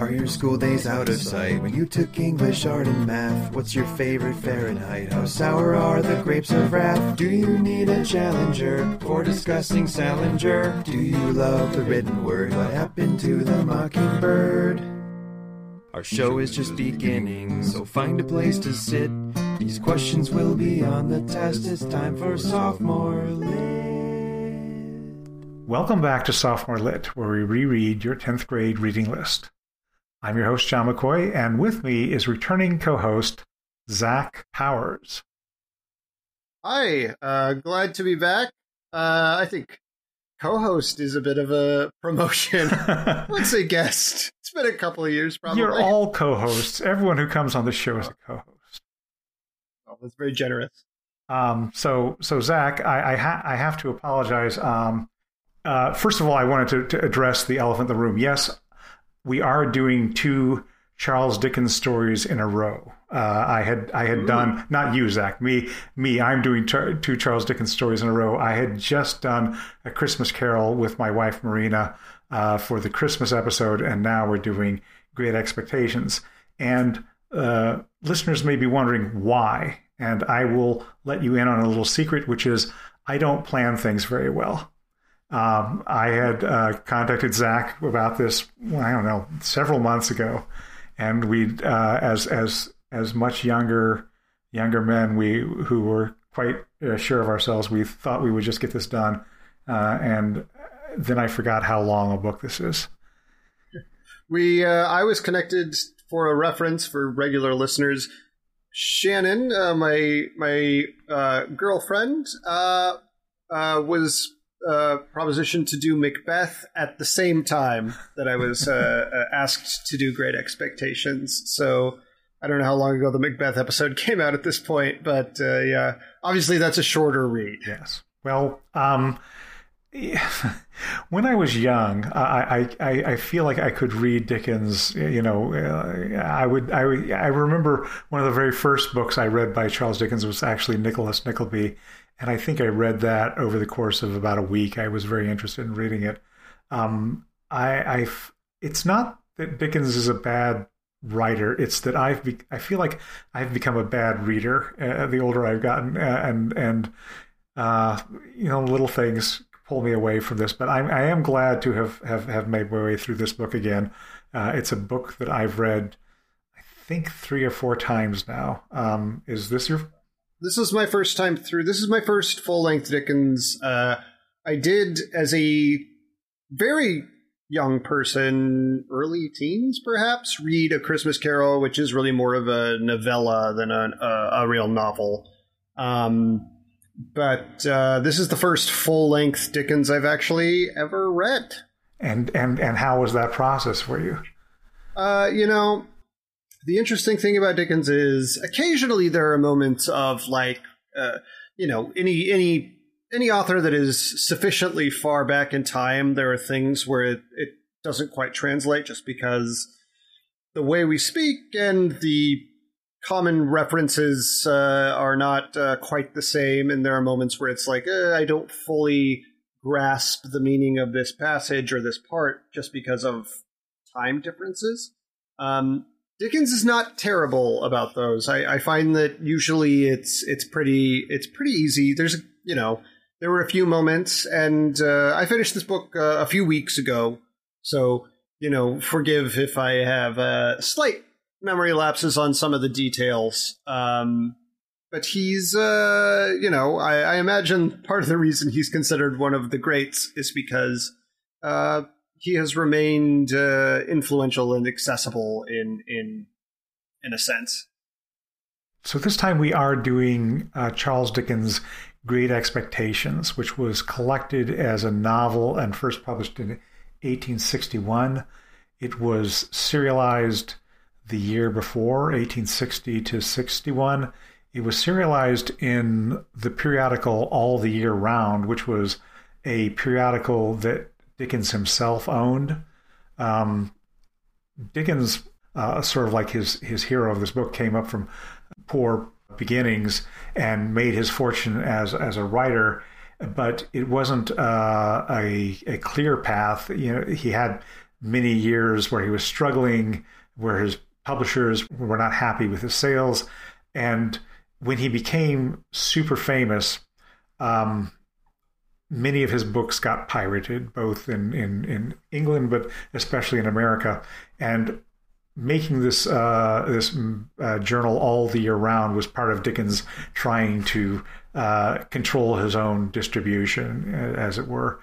Are your school days out of sight? When you took English, art, and math, what's your favorite Fahrenheit? How sour are the grapes of wrath? Do you need a challenger for discussing Salinger? Do you love the written word? What happened to the mockingbird? Our show is just beginning, so find a place to sit. These questions will be on the test. It's time for sophomore lit. Welcome back to Sophomore Lit, where we reread your 10th grade reading list. I'm your host, John McCoy, and with me is returning co host, Zach Powers. Hi, uh, glad to be back. Uh, I think co-host is a bit of a promotion. Let's say guest. It's been a couple of years, probably. You're all co-hosts. Everyone who comes on the show is a co-host. Oh, that's very generous. Um, so, so Zach, I I, ha- I have to apologize. Um, uh, first of all, I wanted to, to address the elephant in the room. Yes, we are doing two Charles Dickens stories in a row. Uh, I had I had Ooh. done not you Zach me me I'm doing two Charles Dickens stories in a row. I had just done a Christmas Carol with my wife Marina uh, for the Christmas episode, and now we're doing Great Expectations. And uh, listeners may be wondering why, and I will let you in on a little secret, which is I don't plan things very well. Um, I had uh, contacted Zach about this. I don't know, several months ago, and we, uh, as as as much younger younger men, we who were quite uh, sure of ourselves, we thought we would just get this done, uh, and then I forgot how long a book this is. We, uh, I was connected for a reference for regular listeners. Shannon, uh, my my girlfriend, was uh, proposition to do Macbeth at the same time that I was uh, uh, asked to do Great Expectations. So I don't know how long ago the Macbeth episode came out at this point, but uh, yeah, obviously that's a shorter read. Yes. Well, um, when I was young, I, I, I feel like I could read Dickens. You know, uh, I would I I remember one of the very first books I read by Charles Dickens was actually Nicholas Nickleby, and I think I read that over the course of about a week. I was very interested in reading it. Um, I, I, it's not that Dickens is a bad writer. It's that I've, be, I feel like I've become a bad reader uh, the older I've gotten, uh, and and uh, you know, little things pull me away from this. But I, I am glad to have have have made my way through this book again. Uh, it's a book that I've read, I think, three or four times now. Um, is this your this is my first time through. This is my first full length Dickens. Uh, I did as a very young person, early teens perhaps, read A Christmas Carol, which is really more of a novella than a, a, a real novel. Um, but uh, this is the first full length Dickens I've actually ever read. And and and how was that process for you? Uh, you know, the interesting thing about Dickens is occasionally there are moments of like, uh, you know, any any any author that is sufficiently far back in time, there are things where it, it doesn't quite translate just because the way we speak and the common references uh, are not uh, quite the same, and there are moments where it's like uh, I don't fully grasp the meaning of this passage or this part just because of time differences. Um, Dickens is not terrible about those. I, I find that usually it's it's pretty it's pretty easy. There's you know there were a few moments, and uh, I finished this book uh, a few weeks ago, so you know forgive if I have uh, slight memory lapses on some of the details. Um, but he's uh, you know I, I imagine part of the reason he's considered one of the greats is because uh, he has remained uh, influential and accessible in in in a sense. So this time we are doing uh, Charles Dickens' Great Expectations, which was collected as a novel and first published in 1861. It was serialized the year before, 1860 to 61. It was serialized in the periodical All the Year Round, which was a periodical that Dickens himself owned. Um, Dickens, uh, sort of like his his hero of this book, came up from poor beginnings and made his fortune as as a writer, but it wasn't uh, a a clear path. You know, he had many years where he was struggling, where his publishers were not happy with his sales. And when he became super famous, um, many of his books got pirated, both in, in, in England, but especially in America. And making this uh, this uh, journal all the year round was part of Dickens trying to uh, control his own distribution, as it were.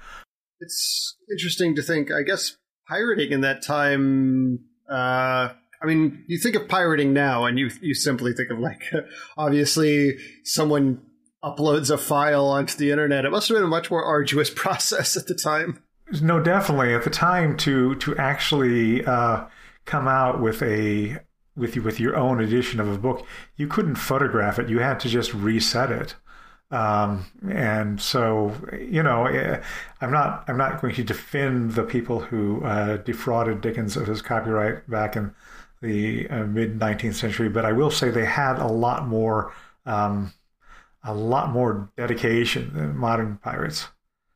It's interesting to think. I guess pirating in that time. Uh, I mean, you think of pirating now, and you you simply think of like, obviously, someone uploads a file onto the internet. It must have been a much more arduous process at the time. No, definitely at the time to to actually uh, come out with a with you with your own edition of a book, you couldn't photograph it. You had to just reset it. Um, and so, you know, eh, I'm not I'm not going to defend the people who uh, defrauded Dickens of his copyright back in the uh, mid 19th century, but I will say they had a lot more um, a lot more dedication than modern pirates.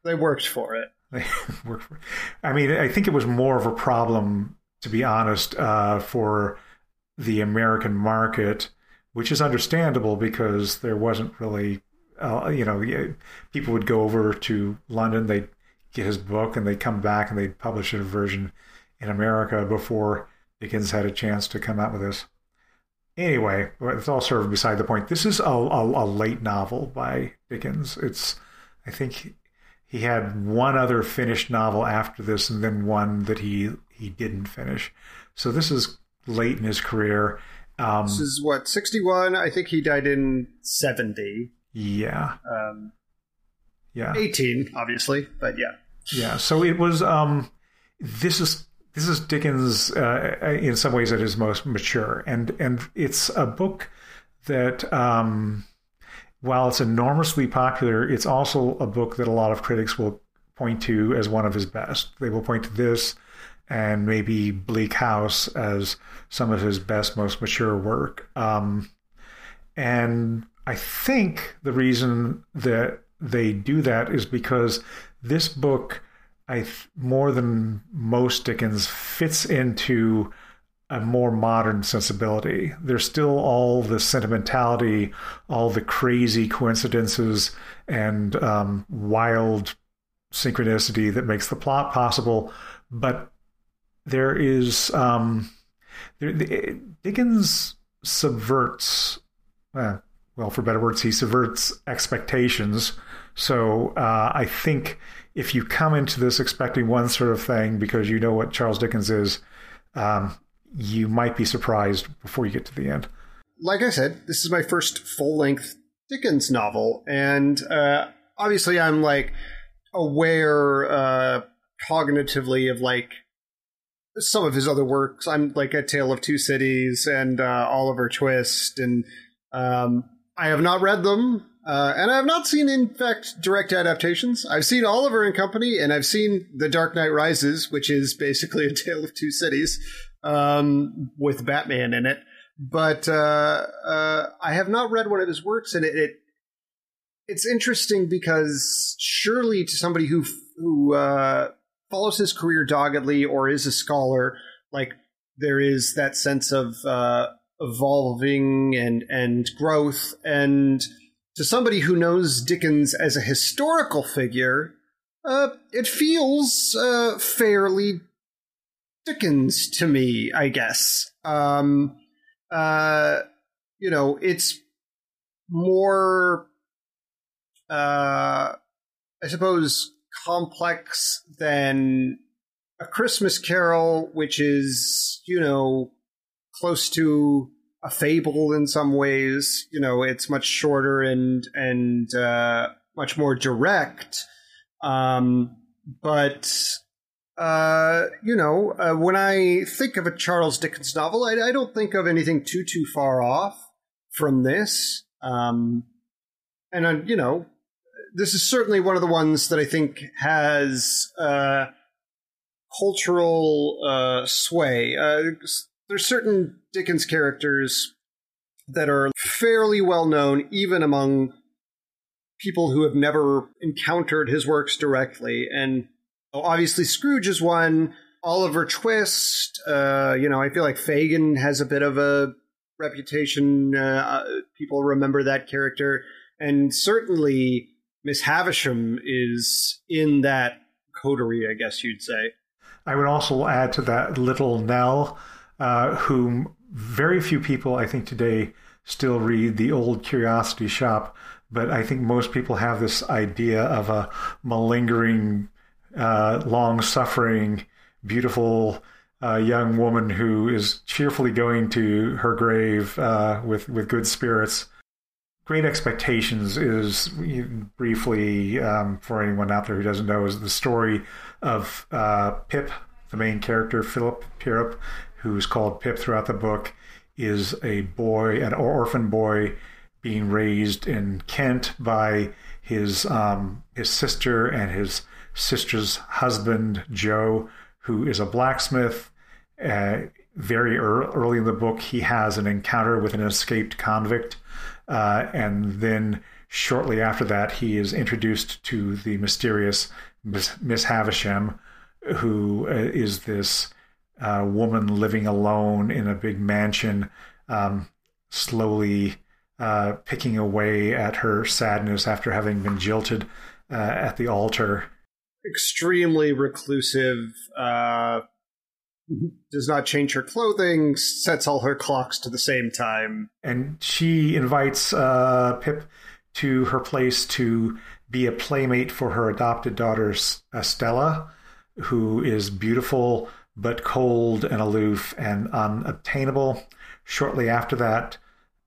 They worked for it. They worked for. It. I mean, I think it was more of a problem, to be honest, uh, for the American market, which is understandable because there wasn't really uh, you know, people would go over to London, they'd get his book, and they'd come back and they'd publish a version in America before Dickens had a chance to come out with this. Anyway, it's all sort of beside the point. This is a, a, a late novel by Dickens. It's, I think, he had one other finished novel after this, and then one that he he didn't finish. So this is late in his career. Um, this is what sixty one. I think he died in seventy. Yeah. Um, yeah. 18, obviously, but yeah. Yeah. So it was. Um, this is this is Dickens uh, in some ways at his most mature, and and it's a book that. Um, while it's enormously popular, it's also a book that a lot of critics will point to as one of his best. They will point to this and maybe Bleak House as some of his best, most mature work. Um, and I think the reason that they do that is because this book, I more than most Dickens, fits into a more modern sensibility. There's still all the sentimentality, all the crazy coincidences, and um, wild synchronicity that makes the plot possible, but there is um, there, Dickens subverts. Uh, well, for better words, he subverts expectations. So uh, I think if you come into this expecting one sort of thing because you know what Charles Dickens is, um, you might be surprised before you get to the end. Like I said, this is my first full length Dickens novel, and uh, obviously I'm like aware uh, cognitively of like some of his other works. I'm like A Tale of Two Cities and uh, Oliver Twist, and um, I have not read them, uh, and I have not seen, in fact, direct adaptations. I've seen Oliver and Company, and I've seen The Dark Knight Rises, which is basically a tale of two cities um, with Batman in it. But uh, uh, I have not read one of his works, and it, it it's interesting because surely to somebody who who uh, follows his career doggedly or is a scholar, like there is that sense of uh, evolving and and growth and to somebody who knows Dickens as a historical figure, uh, it feels uh, fairly Dickens to me, I guess. Um, uh, you know, it's more, uh, I suppose, complex than a Christmas Carol, which is, you know, close to a fable in some ways. You know, it's much shorter and and uh, much more direct. Um, but uh, you know, uh, when I think of a Charles Dickens novel, I, I, don't think of anything too too far off from this. Um, and uh, you know, this is certainly one of the ones that I think has uh, cultural uh, sway. Uh, there's certain Dickens characters that are fairly well known, even among people who have never encountered his works directly. And obviously, Scrooge is one. Oliver Twist. Uh, you know, I feel like Fagin has a bit of a reputation. Uh, people remember that character, and certainly Miss Havisham is in that coterie. I guess you'd say. I would also add to that little Nell, uh, whom very few people I think today still read the old Curiosity Shop, but I think most people have this idea of a malingering, uh, long suffering, beautiful uh, young woman who is cheerfully going to her grave uh, with, with good spirits. Great Expectations is briefly, um, for anyone out there who doesn't know, is the story of uh, Pip, the main character, Philip Pirrip, who's called Pip throughout the book is a boy, an orphan boy, being raised in Kent by his um, his sister and his sister's husband Joe, who is a blacksmith. Uh, very early in the book, he has an encounter with an escaped convict, uh, and then shortly after that, he is introduced to the mysterious Miss, Miss Havisham, who uh, is this uh, woman living alone in a big mansion, um, slowly uh, picking away at her sadness after having been jilted uh, at the altar. Extremely reclusive, uh, does not change her clothing, sets all her clocks to the same time. And she invites uh, Pip to her place to be a playmate for her adopted daughter, Estella, who is beautiful but cold and aloof and unobtainable. Shortly after that,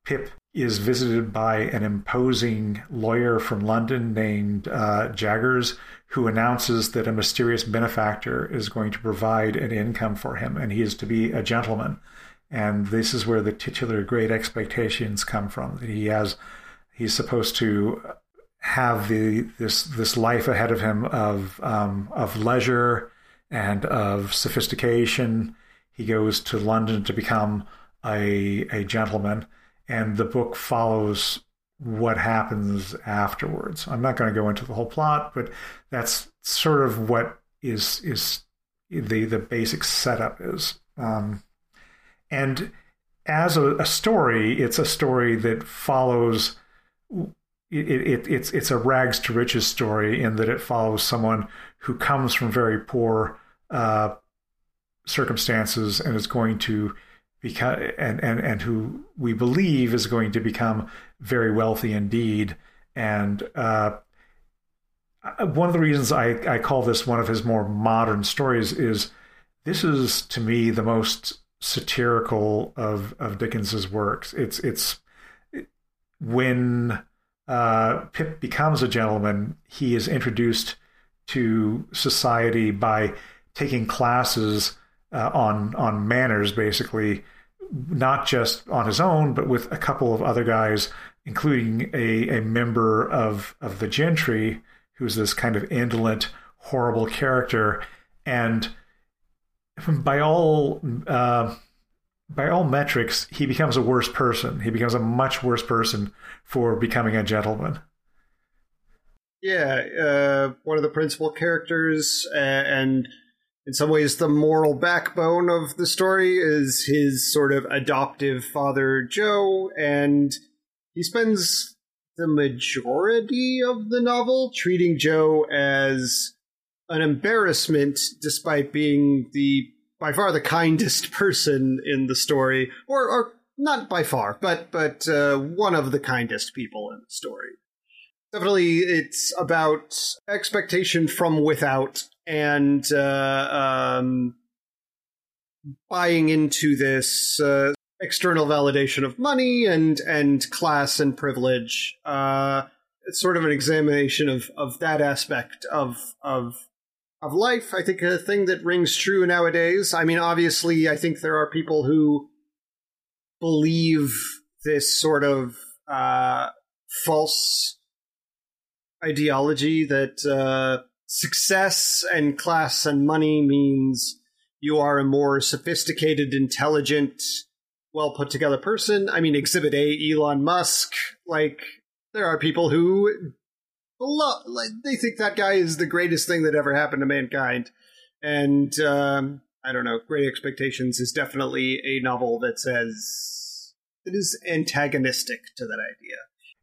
Pip is visited by an imposing lawyer from London named uh, Jaggers, who announces that a mysterious benefactor is going to provide an income for him, and he is to be a gentleman. And this is where the titular great expectations come from. That he has, he's supposed to have the this this life ahead of him of um, of leisure and of sophistication. He goes to London to become a, a gentleman, and the book follows what happens afterwards. I'm not going to go into the whole plot, but that's sort of what is is the the basic setup is. Um, and as a, a, story, it's a story that follows. It, it, it's it's a rags to riches story in that it follows someone who comes from very poor uh, circumstances and is going to become and, and and who we believe is going to become very wealthy indeed and uh, one of the reasons I, I call this one of his more modern stories is this is to me the most satirical of of Dickens's works. It's it's when uh, Pip becomes a gentleman, he is introduced to society by taking classes uh, on on manners, basically, not just on his own, but with a couple of other guys, including a, a member of of the gentry, who's this kind of indolent, horrible character, and by all uh, by all metrics, he becomes a worse person. He becomes a much worse person for becoming a gentleman. Yeah, uh, one of the principal characters, and in some ways the moral backbone of the story is his sort of adoptive father Joe and he spends the majority of the novel treating Joe as an embarrassment despite being the by far the kindest person in the story or or not by far but but uh, one of the kindest people in the story. Definitely it's about expectation from without and uh, um, buying into this uh, external validation of money and and class and privilege. Uh, it's sort of an examination of of that aspect of of of life. I think a thing that rings true nowadays. I mean, obviously, I think there are people who believe this sort of uh, false ideology that uh, success and class and money means you are a more sophisticated, intelligent, well put together person. I mean, Exhibit A, Elon Musk. Like, there are people who love, like, they think that guy is the greatest thing that ever happened to mankind. And um, I don't know. Great Expectations is definitely a novel that says it is antagonistic to that idea.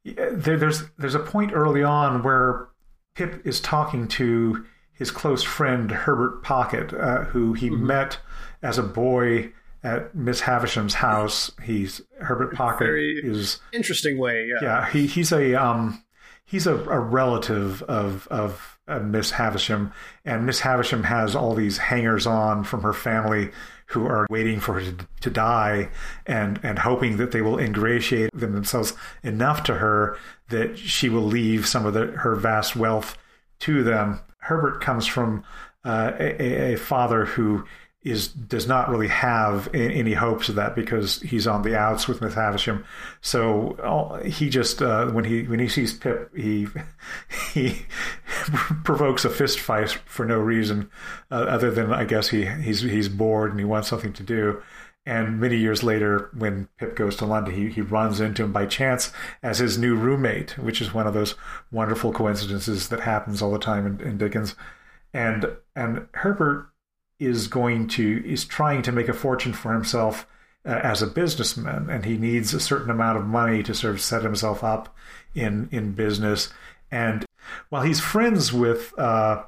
Yeah, there, there's there's a point early on where Pip is talking to his close friend Herbert Pocket, uh, who he Mm-hmm. met as a boy at Miss Havisham's house. He's Herbert Pocket Very- is Interesting way. Yeah. yeah he he's a um he's a, a relative of of uh, Miss Havisham, and Miss Havisham has all these hangers on from her family who are waiting for her to, to die and and hoping that they will ingratiate them themselves enough to her that she will leave some of the, her vast wealth to them. Herbert comes from uh, a, a- a father who is does not really have a- any hopes of that because he's on the outs with Miss Havisham. So all, he just uh, when he when he sees Pip, he he provokes a fist fight for no reason uh, other than I guess he he's he's bored and he wants something to do. And many years later, when Pip goes to London, he, he runs into him by chance as his new roommate, which is one of those wonderful coincidences that happens all the time in, in Dickens. And and Herbert is going to is trying to make a fortune for himself uh, as a businessman, and he needs a certain amount of money to sort of set himself up in in business. And while he's friends with uh,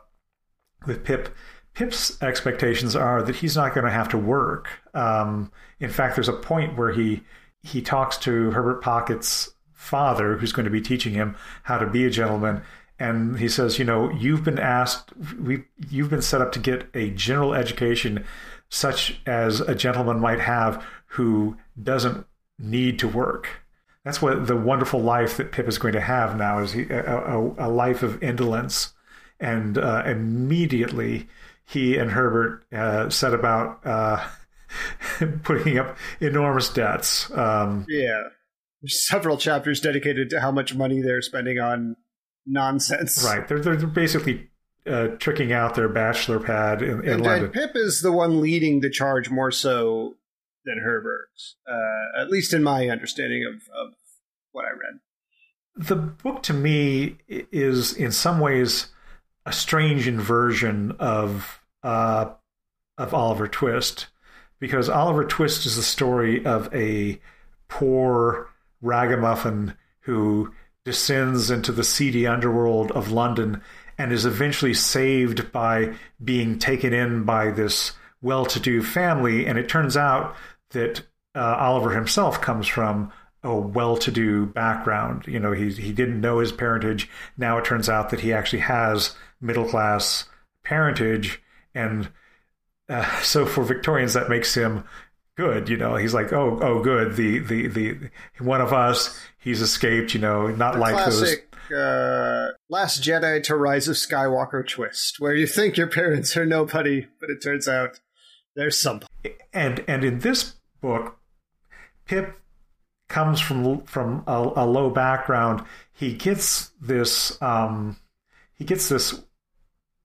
with Pip, Pip's expectations are that he's not going to have to work. Um, in fact, there's a point where he he talks to Herbert Pocket's father, who's going to be teaching him how to be a gentleman, and he says, you know, you've been asked, we, you've been set up to get a general education, such as a gentleman might have who doesn't need to work. That's what the wonderful life that Pip is going to have now is he, a, a, a life of indolence, and uh, immediately he and Herbert uh, set about uh, putting up enormous debts. Um, Yeah. There's several chapters dedicated to how much money they're spending on nonsense. right, they're they're basically uh, tricking out their bachelor pad in, in And, London. and Pip is the one leading the charge more so than Herbert, uh, at least in my understanding of, of what I read. the book to me is in some ways a strange inversion of uh, of Oliver Twist because Oliver Twist is the story of a poor ragamuffin who descends into the seedy underworld of London and is eventually saved by being taken in by this well-to-do family and it turns out that uh, Oliver himself comes from a well-to-do background. You know, he he didn't know his parentage. Now it turns out that he actually has middle-class parentage, and uh, so for Victorians that makes him good. You know, he's like, oh, oh, good. The the the one of us. He's escaped. You know, not like those. Classic uh, Last Jedi to Rise of Skywalker twist, where you think your parents are nobody, but it turns out there's somebody. and and in this book, Pip comes from from a, a low background. He gets this um, he gets this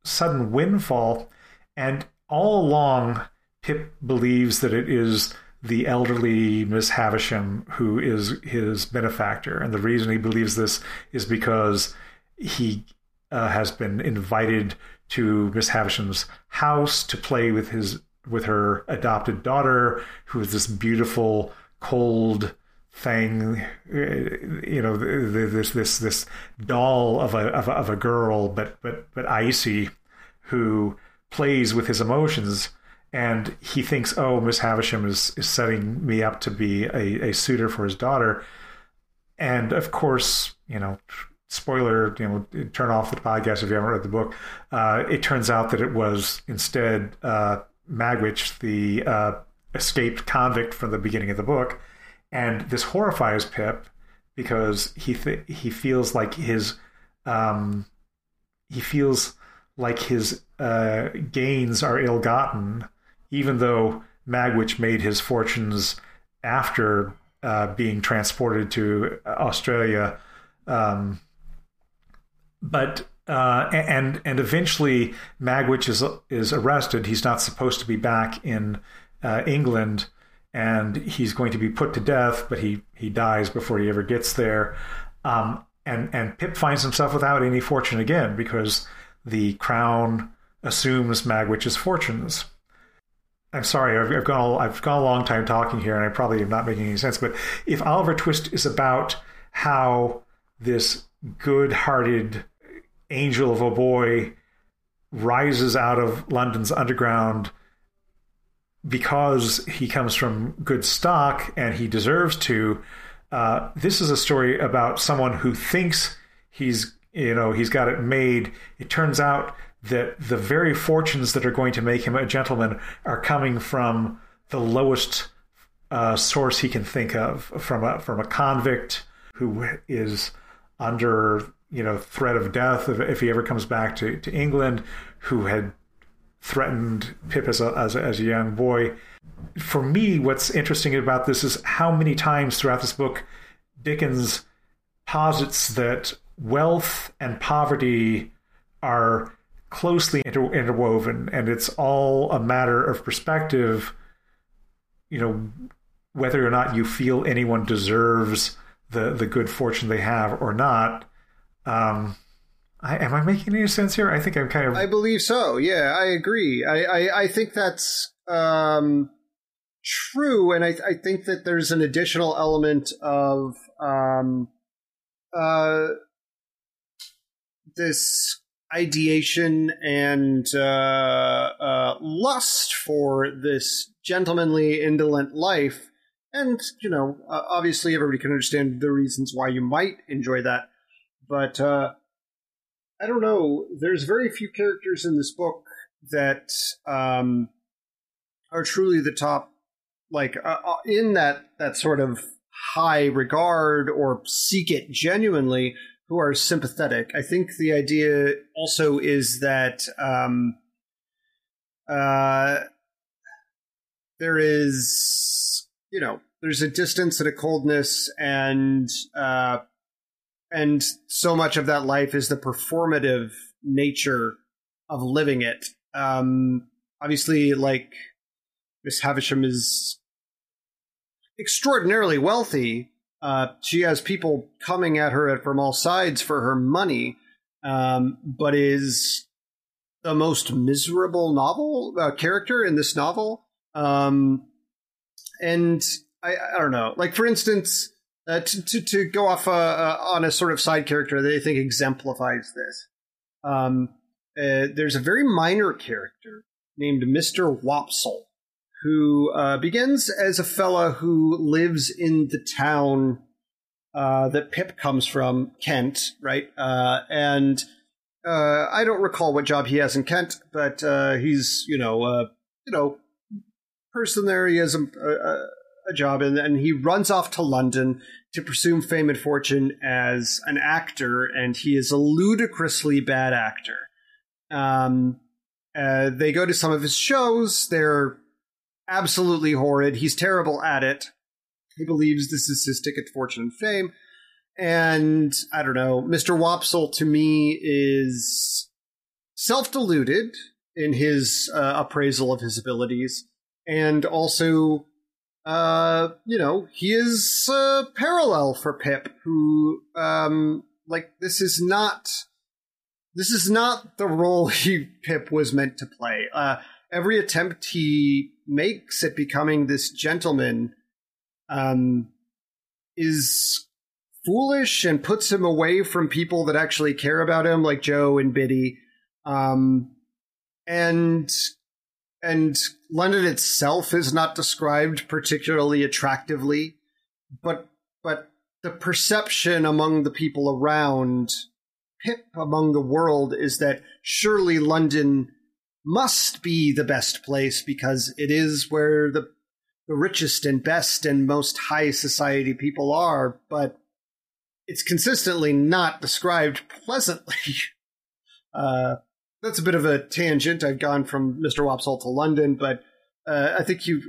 sudden windfall, and all along, Pip believes that it is the elderly Miss Havisham who is his benefactor, and the reason he believes this is because he uh, has been invited to Miss Havisham's house to play with his with her adopted daughter, who is this beautiful, cold thing, uh, you know, this this this doll of a of a, of a girl, but but but icy, who plays with his emotions. And he thinks, oh, Miss Havisham is, is setting me up to be a, a suitor for his daughter. And of course, you know, spoiler, you know, turn off the podcast if you haven't read the book. Uh, it turns out that it was instead uh, Magwitch, the uh, escaped convict from the beginning of the book, and this horrifies Pip because he th- he feels like his um, he feels like his uh, gains are ill-gotten, even though Magwitch made his fortunes after uh, being transported to Australia. Um, but uh, and and eventually Magwitch is is arrested. He's not supposed to be back in uh, England, and he's going to be put to death. But he he dies before he ever gets there. Um, and and Pip finds himself without any fortune again because the crown assumes Magwitch's fortunes. I'm sorry, I've, I've gone I've gone a long time talking here, and I probably am not making any sense. But if Oliver Twist is about how this good-hearted angel of a boy rises out of London's underground because he comes from good stock and he deserves to. Uh, this is a story about someone who thinks he's you know he's got it made. It turns out that the very fortunes that are going to make him a gentleman are coming from the lowest uh, source he can think of, from a from a convict who is under you know threat of death if, if he ever comes back to, to England, who had threatened Pip as a, as a, as a young boy. For me, what's interesting about this is how many times throughout this book Dickens posits that wealth and poverty are closely inter- interwoven, and it's all a matter of perspective. You know, whether or not you feel anyone deserves the the good fortune they have or not. Um, I, am I making any sense here? I think I'm kind of. I believe so. Yeah, I agree. I I, I think that's um, true, and I I think that there's an additional element of um, uh, this ideation and uh, uh, lust for this gentlemanly, indolent life. And, you know, obviously everybody can understand the reasons why you might enjoy that. But uh, I don't know. There's very few characters in this book that um, are truly the top, like, uh, uh, in that, that sort of high regard or seek it genuinely who are sympathetic. I think the idea also is that um, uh, there is, you know, there's a distance and a coldness, and uh, and so much of that life is the performative nature of living it. Um, obviously, like Miss Havisham is extraordinarily wealthy, uh, she has people coming at her from all sides for her money, um, but is the most miserable novel uh, character in this novel. Um, and I, I, don't know, like for instance, uh, to, to, to go off uh, uh, on a sort of side character that I think exemplifies this. Um, uh, there's a very minor character named Mister Wopsle who uh, begins as a fella who lives in the town uh, that Pip comes from, Kent, right? And I don't recall what job he has in Kent, but he's you know you know person there. He has a, a, a job, and, and he runs off to London to pursue fame and fortune as an actor, and he is a ludicrously bad actor. Um, they go to some of his shows. They're absolutely horrid. He's terrible at it. He believes this is his ticket to fortune and fame. And I don't know, Mr. Wopsle to me is self deluded in his uh, appraisal of his abilities. And also, uh, you know, he is uh, parallel for Pip, who, um, like, this is not. This is not the role he Pip was meant to play. Uh, every attempt he makes at becoming this gentleman um, is foolish and puts him away from people that actually care about him, like Joe and Biddy. Um, and and London itself is not described particularly attractively, but but the perception among the people around Pip among the world is that surely London must be the best place because it is where the the richest and best and most high society people are, but it's consistently not described pleasantly. Uh, that's a bit of a tangent. I've gone from Mr. Wopsle to London, but uh, I think you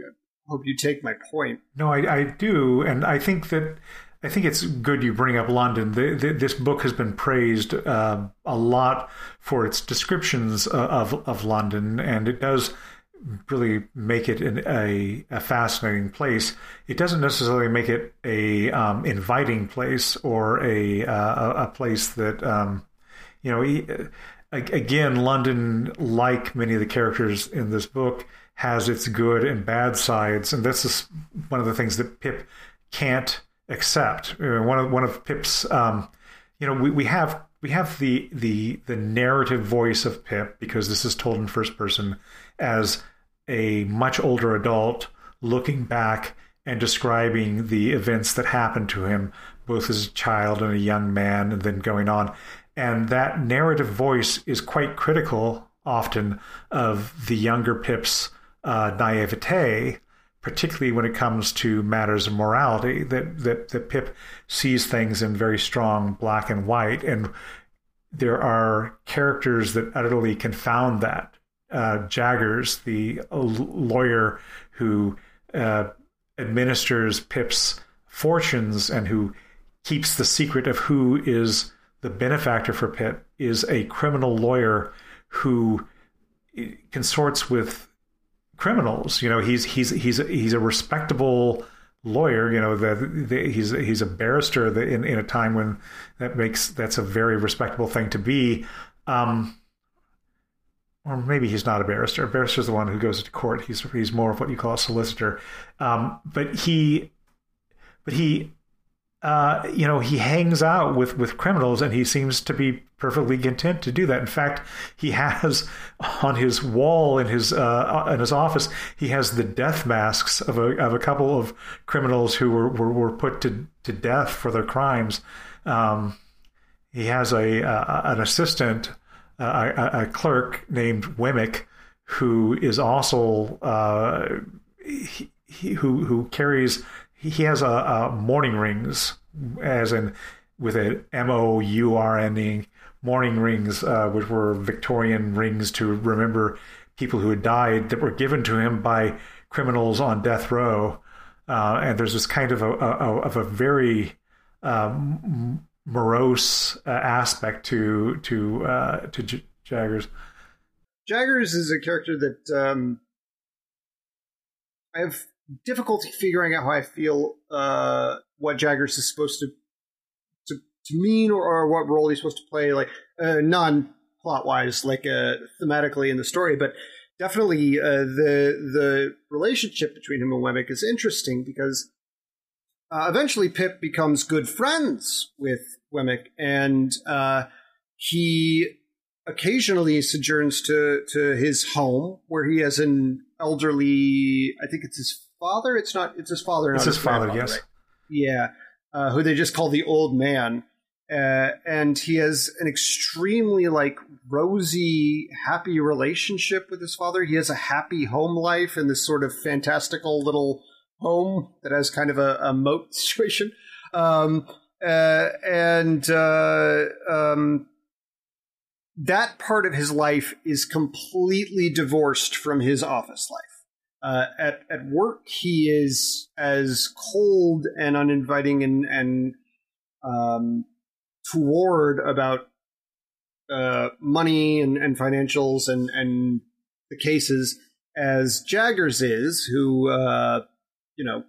hope you take my point. No, I, I do, and I think that I think it's good you bring up London. The, the, this book has been praised uh, a lot for its descriptions uh, of of London, and it does really make it an, a, a fascinating place. It doesn't necessarily make it a um, inviting place or a uh, a place that um, you know. Again, London, like many of the characters in this book, has its good and bad sides, and this is one of the things that Pip can't accept. Uh, one of one of Pip's, um, you know, we, we have we have the the the narrative voice of Pip because this is told in first person as a much older adult looking back and describing the events that happened to him, both as a child and a young man, and then going on. And that narrative voice is quite critical often of the younger Pip's uh, naivete, particularly when it comes to matters of morality, that, that, that Pip sees things in very strong black and white. And there are characters that utterly confound that. Uh, Jaggers, the lawyer who uh, administers Pip's fortunes and who keeps the secret of who is the benefactor for Pip, is a criminal lawyer who consorts with criminals. You know, he's he's he's he's a respectable lawyer. You know, that he's he's a barrister in in a time when that makes that's a very respectable thing to be. Um, or maybe he's not a barrister. A barrister is the one who goes to court. He's he's more of what you call a solicitor. Um, but he, but he, uh, you know, he hangs out with with criminals, and he seems to be perfectly content to do that. In fact, he has on his wall in his uh, in his office, he has the death masks of a of a couple of criminals who were were, were put to to death for their crimes. Um, he has a an assistant a, a, clerk named Wemmick who is also uh, he, he, who who carries he has a, a mourning rings as in with a M O U R N E morning rings, uh, which were Victorian rings to remember people who had died that were given to him by criminals on death row. Uh, and there's this kind of a, a of a very um, morose uh, aspect to to uh, to J- Jaggers. Jaggers is a character that um, I have difficulty figuring out how I feel uh, what Jaggers is supposed to to, to mean or, or what role he's supposed to play, like uh, non plot wise, like uh, thematically in the story, but definitely uh, the the relationship between him and Wemmick is interesting because uh, eventually Pip becomes good friends with Wemmick, and uh, he occasionally sojourns to to his home where he has an elderly. I think it's his father. It's not. It's his father. It's his, his father. Yes. Right? Yeah. Uh, who they just call the old man. Uh, and he has an extremely like rosy, happy relationship with his father. He has a happy home life in this sort of fantastical little home that has kind of a, a moat situation. Um, uh, and uh, um, that part of his life is completely divorced from his office life. Uh, at at work, he is as cold and uninviting and and um, toward about uh, money and, and financials and and the cases as Jaggers is, who uh, you know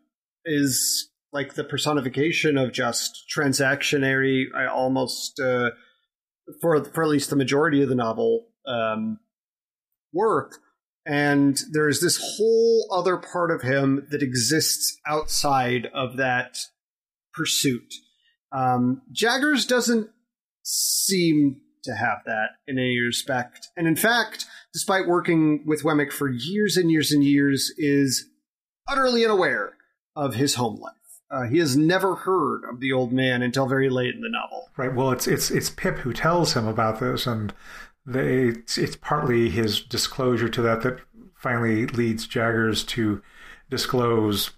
is like the personification of just transactionary, almost uh, for for at least the majority of the novel um, work. And there's this whole other part of him that exists outside of that pursuit. Um, Jaggers doesn't seem to have that in any respect. And in fact, despite working with Wemmick for years and years and years, is utterly unaware of his home life. Uh, he has never heard of the old man until very late in the novel. Right. Well, it's it's it's Pip who tells him about this, and they, it's, it's partly his disclosure to that that finally leads Jaggers to disclose.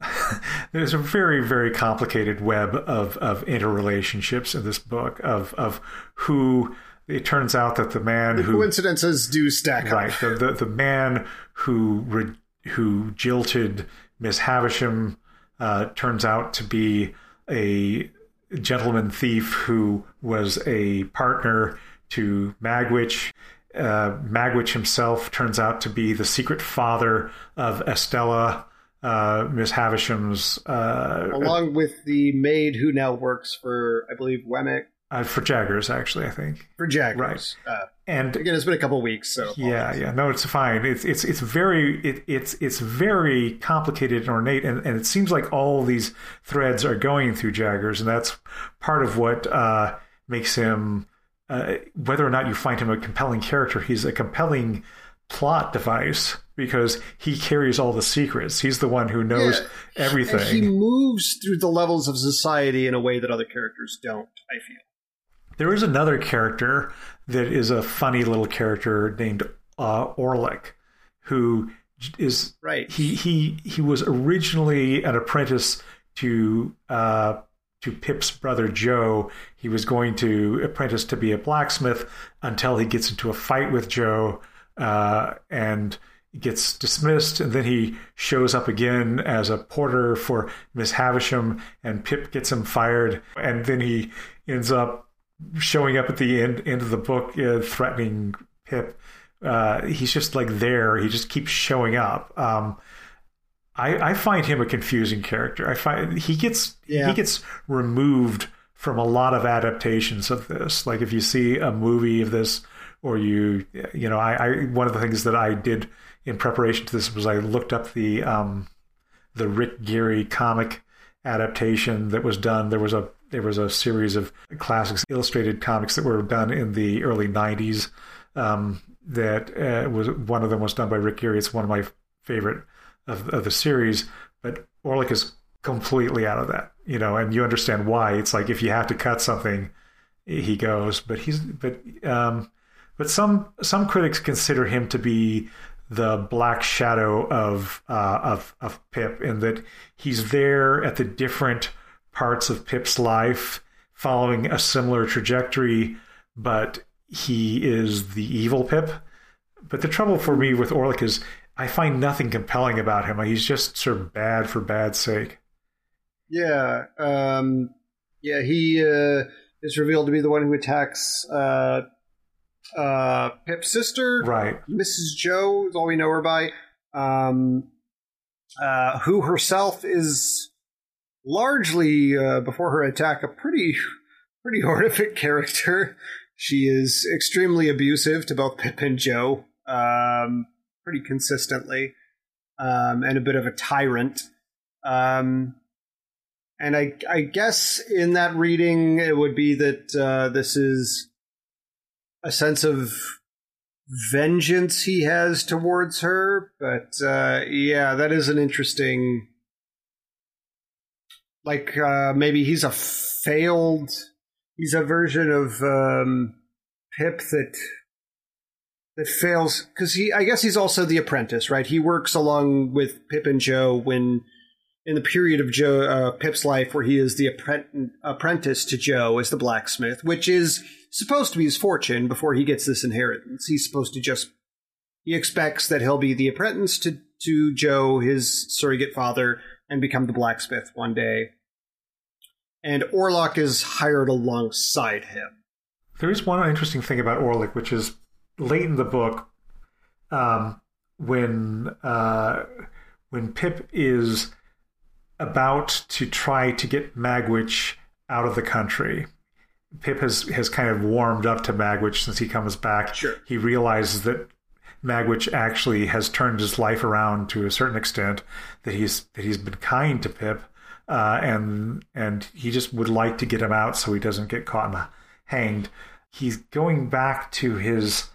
There's a very very complicated web of of interrelationships in this book of of who it turns out that the man the who coincidences do stack right, up. Right. The, the the man who who jilted Miss Havisham uh, turns out to be a gentleman thief who was a partner to Magwitch. Uh, Magwitch himself turns out to be the secret father of Estella, uh, Miss Havisham's. Uh, Along with the maid who now works for, I believe, Wemmick. Uh, for Jaggers, actually, I think. For Jaggers, right? Uh, and again, it's been a couple weeks, so yeah, yeah. No, it's fine. It's it's it's very it, it's it's very complicated and ornate, and, and it seems like all these threads are going through Jaggers, and that's part of what uh, makes him. Uh, whether or not you find him a compelling character, he's a compelling plot device because he carries all the secrets. He's the one who knows yeah, everything. he moves through the levels of society in a way that other characters don't, I feel. There is another character that is a funny little character named uh, Orlick, who is right. He he he was originally an apprentice to uh, to Pip's brother Joe. He was going to apprentice to be a blacksmith until he gets into a fight with Joe uh, and gets dismissed. And then he shows up again as a porter for Miss Havisham, and Pip gets him fired. And then he ends up showing up at the end end of the book, uh, threatening Pip. Uh, he's just like there. He just keeps showing up. Um, I, I, find him a confusing character. I find he gets yeah. he gets removed from a lot of adaptations of this. Like if you see a movie of this, or you you know, I, I one of the things that I did in preparation to this was I looked up the um, the Rick Geary comic adaptation that was done. There was a there was a series of classics illustrated comics that were done in the early 90s um, that uh, was one of them was done by Rick Geary. It's one of my favorite of, of the series, but Orlick is completely out of that, you know, and you understand why. It's like if you have to cut something, he goes, but he's but um, but some some critics consider him to be the black shadow of uh, of of Pip in that he's there at the different parts of Pip's life following a similar trajectory, but he is the evil Pip. But the trouble for me with Orlick is I find nothing compelling about him. He's just sort of bad for bad sake. Yeah, um, yeah. He uh, is revealed to be the one who attacks uh, uh, Pip's sister, right? Mrs. Joe is all we know her by. Um, uh, who herself is largely uh, before her attack a pretty pretty horrific character. She is extremely abusive to both Pip and Joe, um, pretty consistently, um, and a bit of a tyrant. Um, and I, I, guess in that reading, it would be that uh, this is a sense of vengeance he has towards her. But uh, yeah, that is an interesting like uh, maybe he's a failed he's a version of um, Pip that that fails because he I guess he's also the apprentice, right? He works along with Pip and Joe when in the period of Joe uh, Pip's life where he is the apprentice to Joe as the blacksmith, which is supposed to be his fortune before he gets this inheritance. He's supposed to just he expects that he'll be the apprentice to to Joe, his surrogate father, and become the blacksmith one day. And Orlick is hired alongside him. There is one interesting thing about Orlick, which is late in the book, um, when uh, when Pip is about to try to get Magwitch out of the country. Pip has has kind of warmed up to Magwitch since he comes back. Sure. He realizes that Magwitch actually has turned his life around to a certain extent, that he's that he's been kind to Pip, uh, and and he just would like to get him out so he doesn't get caught and hanged. He's going back to his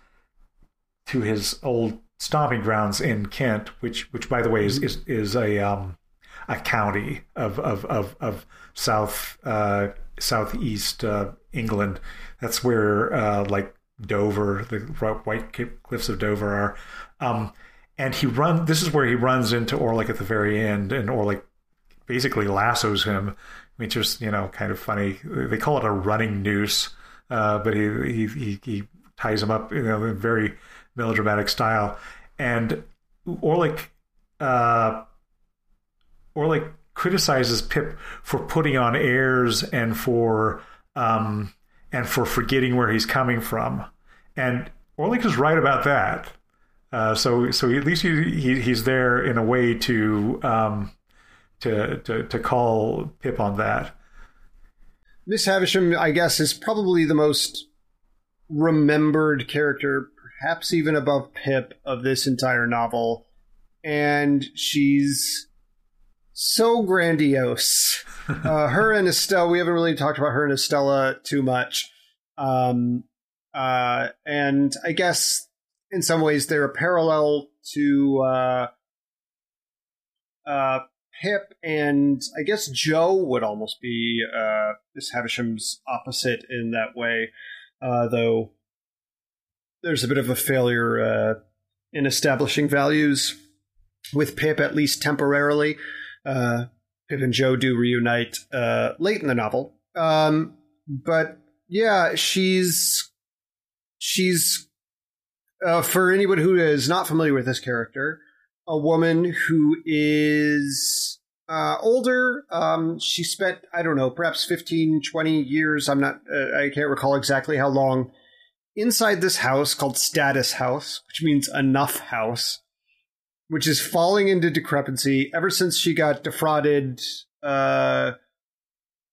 to his old stomping grounds in Kent, which which by the way is is, is a um, a county of of of, of south uh, southeast uh, England. That's where uh, like Dover, the White Cliffs of Dover are. Um, and he run. This is where he runs into Orlick at the very end, and Orlick basically lassos him. I mean, just you know, kind of funny. They call it a running noose, uh, but he, he he ties him up, you know, in very melodramatic style. And Orlick uh, Orlick criticizes Pip for putting on airs and for um, and for forgetting where he's coming from. And Orlick is right about that. Uh, so so at least he, he, he's there in a way to um, to, to to call Pip on that. Miss Havisham, I guess, is probably the most remembered character, perhaps even above Pip, of this entire novel. And she's so grandiose. uh, her and Estella, we haven't really talked about her and Estella too much. Um, uh, and I guess in some ways they're a parallel to uh, uh, Pip, and I guess Joe would almost be uh, Miss Havisham's opposite in that way, uh, though there's a bit of a failure uh, in establishing values with Pip, at least temporarily. Uh, Pip and Joe do reunite uh, late in the novel, um, but yeah, she's she's uh, for anyone who is not familiar with this character, a woman who is uh, older. Um, she spent, I don't know, perhaps 15, 20 years. I'm not, uh, I can't recall exactly how long inside this house called Satis House, which means enough house, which is falling into decrepancy ever since she got defrauded. Uh,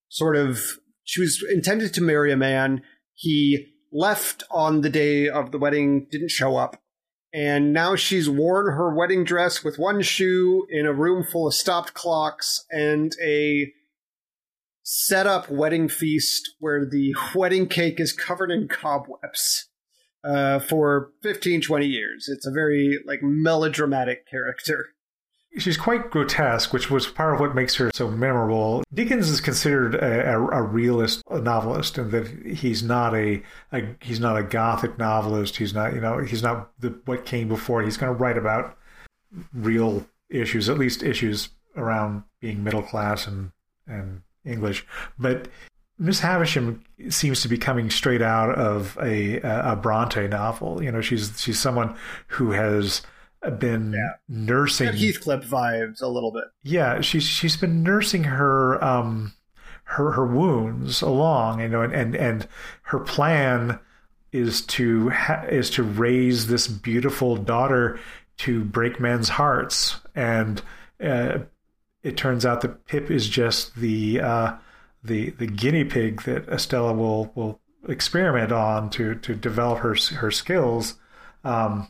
sort of, she was intended to marry a man. He left on the day of the wedding, didn't show up. And now she's worn her wedding dress with one shoe in a room full of stopped clocks and a set up wedding feast where the wedding cake is covered in cobwebs uh, for 15, 20 years. It's a very like melodramatic character. She's quite grotesque, which was part of what makes her so memorable. Dickens is considered a, a, a realist novelist, and that he's not a, a, he's not a gothic novelist. He's not you know he's not the, what came before. He's going to write about real issues, at least issues around being middle class and and English. But Miss Havisham seems to be coming straight out of a a Bronte novel. You know, she's she's someone who has been yeah. nursing Heathcliff vibes a little bit. Yeah, she's she's been nursing her um her her wounds along, you know, and and, and her plan is to ha- is to raise this beautiful daughter to break men's hearts, and uh, it turns out that Pip is just the uh, the the guinea pig that Estella will will experiment on to to develop her her skills. Um,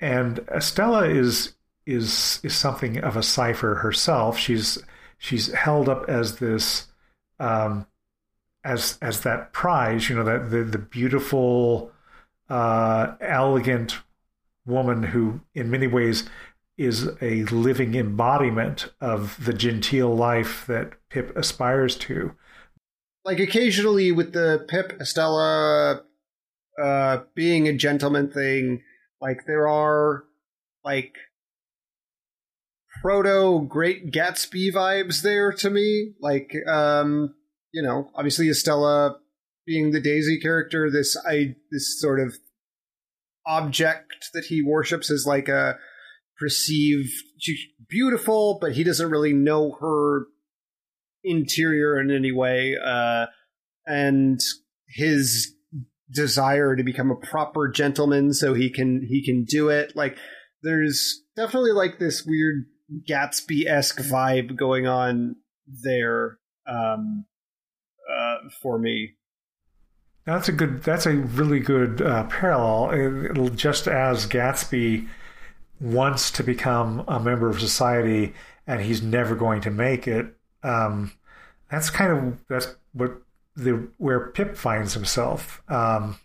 and Estella is is is something of a cipher herself. She's she's held up as this um, as as that prize, you know, that the the beautiful, uh, elegant woman who, in many ways, is a living embodiment of the genteel life that Pip aspires to. Like occasionally with the Pip Estella uh, being a gentleman thing, like there are like proto Great Gatsby vibes there to me. Like um, you know, obviously Estella being the Daisy character, this I this sort of object that he worships is like a perceived she's beautiful, but he doesn't really know her interior in any way. Uh, and his desire to become a proper gentleman so he can he can do it like there's definitely like this weird gatsby-esque vibe going on there um uh for me that's a good that's a really good uh, parallel just as gatsby wants to become a member of society and he's never going to make it um that's kind of that's what the where Pip finds himself. Um,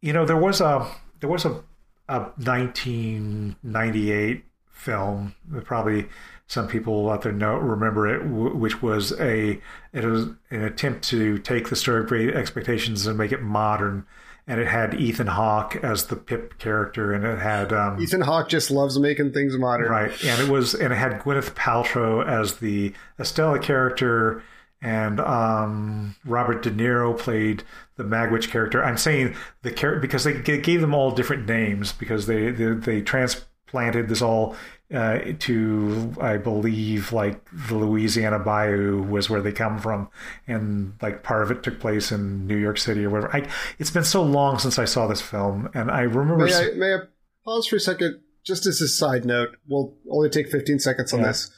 you know, there was a there was a, a 1998 film that probably some people out there know remember it, which was a it was an attempt to take the story of Great Expectations and make it modern. And it had Ethan Hawke as the Pip character, and it had um, Ethan Hawke just loves making things modern, right? And it was, and it had Gwyneth Paltrow as the Estella character, and um, Robert De Niro played the Magwitch character. I'm saying the character because they gave them all different names because they they, they transplanted this all uh, to I believe like the Louisiana Bayou was where they come from, and like part of it took place in New York City or whatever. I, it's been so long since I saw this film, and I remember. May I, may I pause for a second, just as a side note? We'll only take 15 seconds on yeah. this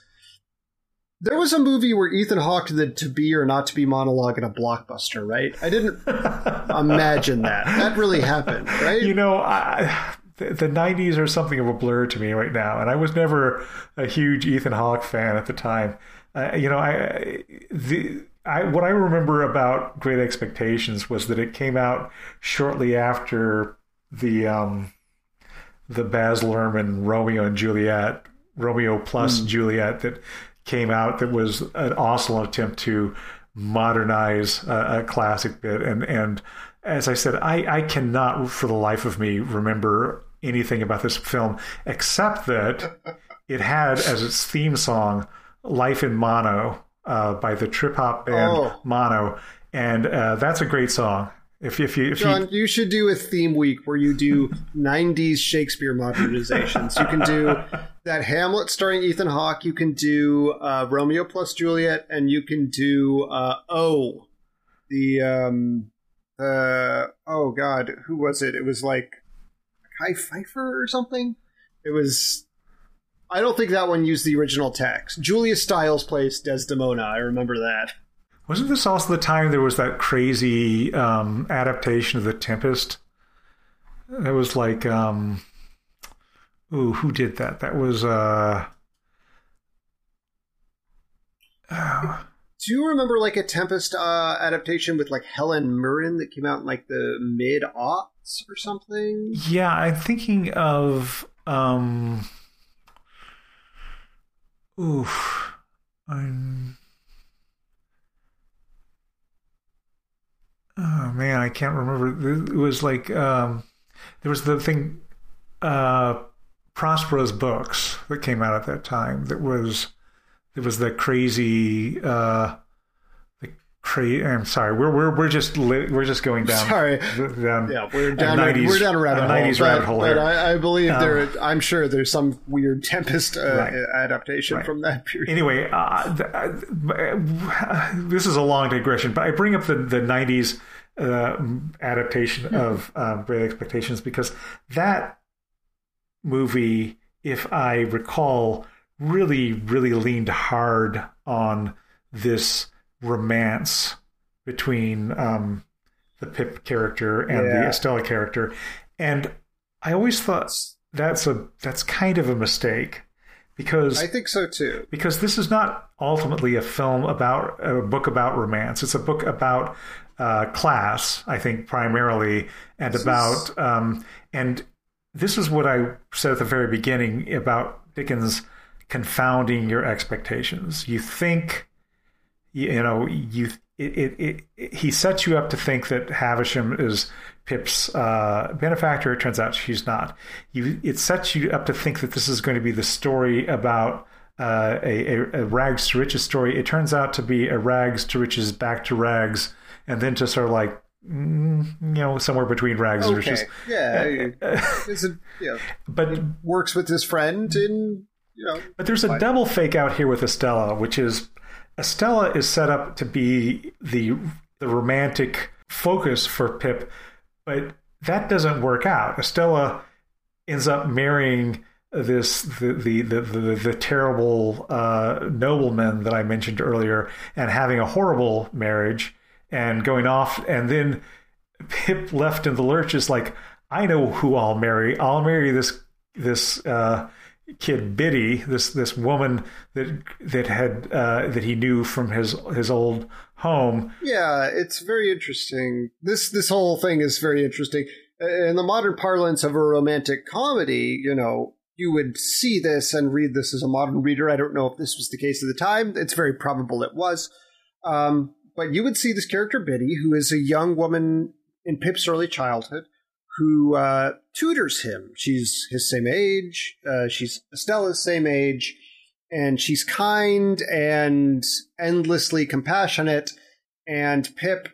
There was a movie where Ethan Hawke did the to be or not to be monologue in a blockbuster, right? I didn't imagine that. That really happened, right? You know, I, the, the 90s are something of a blur to me right now, and I was never a huge Ethan Hawke fan at the time. Uh, you know, I the I what I remember about Great Expectations was that it came out shortly after the um, the Baz Luhrmann Romeo and Juliet, Romeo plus mm. Juliet that came out that was an awesome attempt to modernize a, a classic bit and and as I said, I, I cannot for the life of me remember anything about this film except that it had as its theme song "Life in Mono" uh, by the trip hop band oh. Mono, and uh, that's a great song. If, if you, if John, you... you should do a theme week where you do '90s Shakespeare modernizations. You can do that Hamlet starring Ethan Hawke. You can do uh, Romeo plus Juliet, and you can do uh, Oh, the um, uh, oh God, who was it? It was like Kai Pfeiffer or something. It was. I don't think that one used the original text. Julia Stiles plays Desdemona. I remember that. Wasn't this also the time there was that crazy um, adaptation of The Tempest? That was like, um, ooh, who did that? That was. Uh, uh, do you remember like a Tempest uh, adaptation with like Helen Mirren that came out in like the mid aughts or something? Yeah, I'm thinking of. Um, oof, I'm. Oh man, I can't remember. It was like um, there was the thing, uh, Prospero's books that came out at that time. That was it was the crazy uh the crazy i'm sorry we're we're we're just we're just going down sorry down yeah we're down 90s, we're down a rabbit hole 90s but, rabbit hole but I, I, believe um, there i'm sure there's some weird tempest uh, right. adaptation right. from that period anyway uh, uh, this is a long digression but i bring up the the 90s uh, adaptation hmm. of um, Great Expectations because that movie, if I recall, really, really leaned hard on this romance between um, the Pip character and yeah. the Estella character, and I always thought that's a that's kind of a mistake because I think so too. Because this is not ultimately a film about a book about romance. It's a book about uh, class, I think, primarily, and this about is... um, and this is what I said at the very beginning about Dickens confounding your expectations. You think, you know, you it, it, it, he sets you up to think that Havisham is Pip's uh, benefactor. It turns out she's not. You, it sets you up to think that this is going to be the story about uh, a, a, a, rags to riches story. It turns out to be a rags to riches back to rags, and then to sort of like mm, you know somewhere between rags okay. and riches. Yeah, it's a, yeah. But works with his friend in you know. But there's a double fake out here with Estella, which is Estella is set up to be the the romantic focus for Pip, but that doesn't work out. Estella ends up marrying this the the the, the, the terrible uh, nobleman that I mentioned earlier, and having a horrible marriage and going off, and then Pip left in the lurch is like, I know who I'll marry. I'll marry this this uh, kid Biddy, this this woman that that had uh, that he knew from his his old home. Yeah, it's very interesting. This this whole thing is very interesting. In the modern parlance of a romantic comedy, you know, you would see this and read this as a modern reader. I don't know if this was the case at the time. It's very probable it was. Um, but you would see this character Biddy, who is a young woman in Pip's early childhood, who uh, tutors him. She's his same age. Uh, she's Estella's same age, and she's kind and endlessly compassionate. And Pip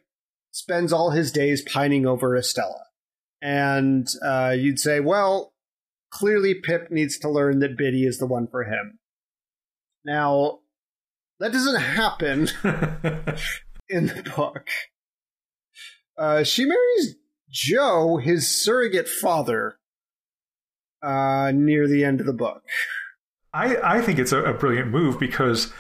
spends all his days pining over Estella. And uh, you'd say, well, clearly Pip needs to learn that Biddy is the one for him. Now, that doesn't happen in the book. Uh, she marries Joe, his surrogate father, uh, near the end of the book. I, I think it's a, a brilliant move because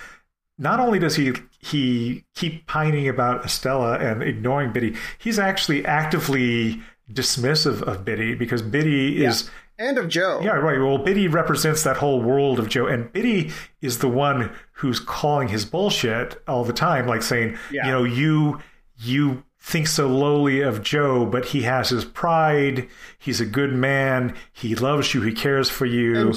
not only does he he keep pining about Estella and ignoring Biddy, he's actually actively dismissive of Biddy because Biddy is and of Joe. yeah right. Well, Biddy represents that whole world of Joe, and Biddy is the one who's calling his bullshit all the time, like saying, Yeah. you know, you you think so lowly of Joe, but he has his pride. He's a good man. He loves you. He cares for you.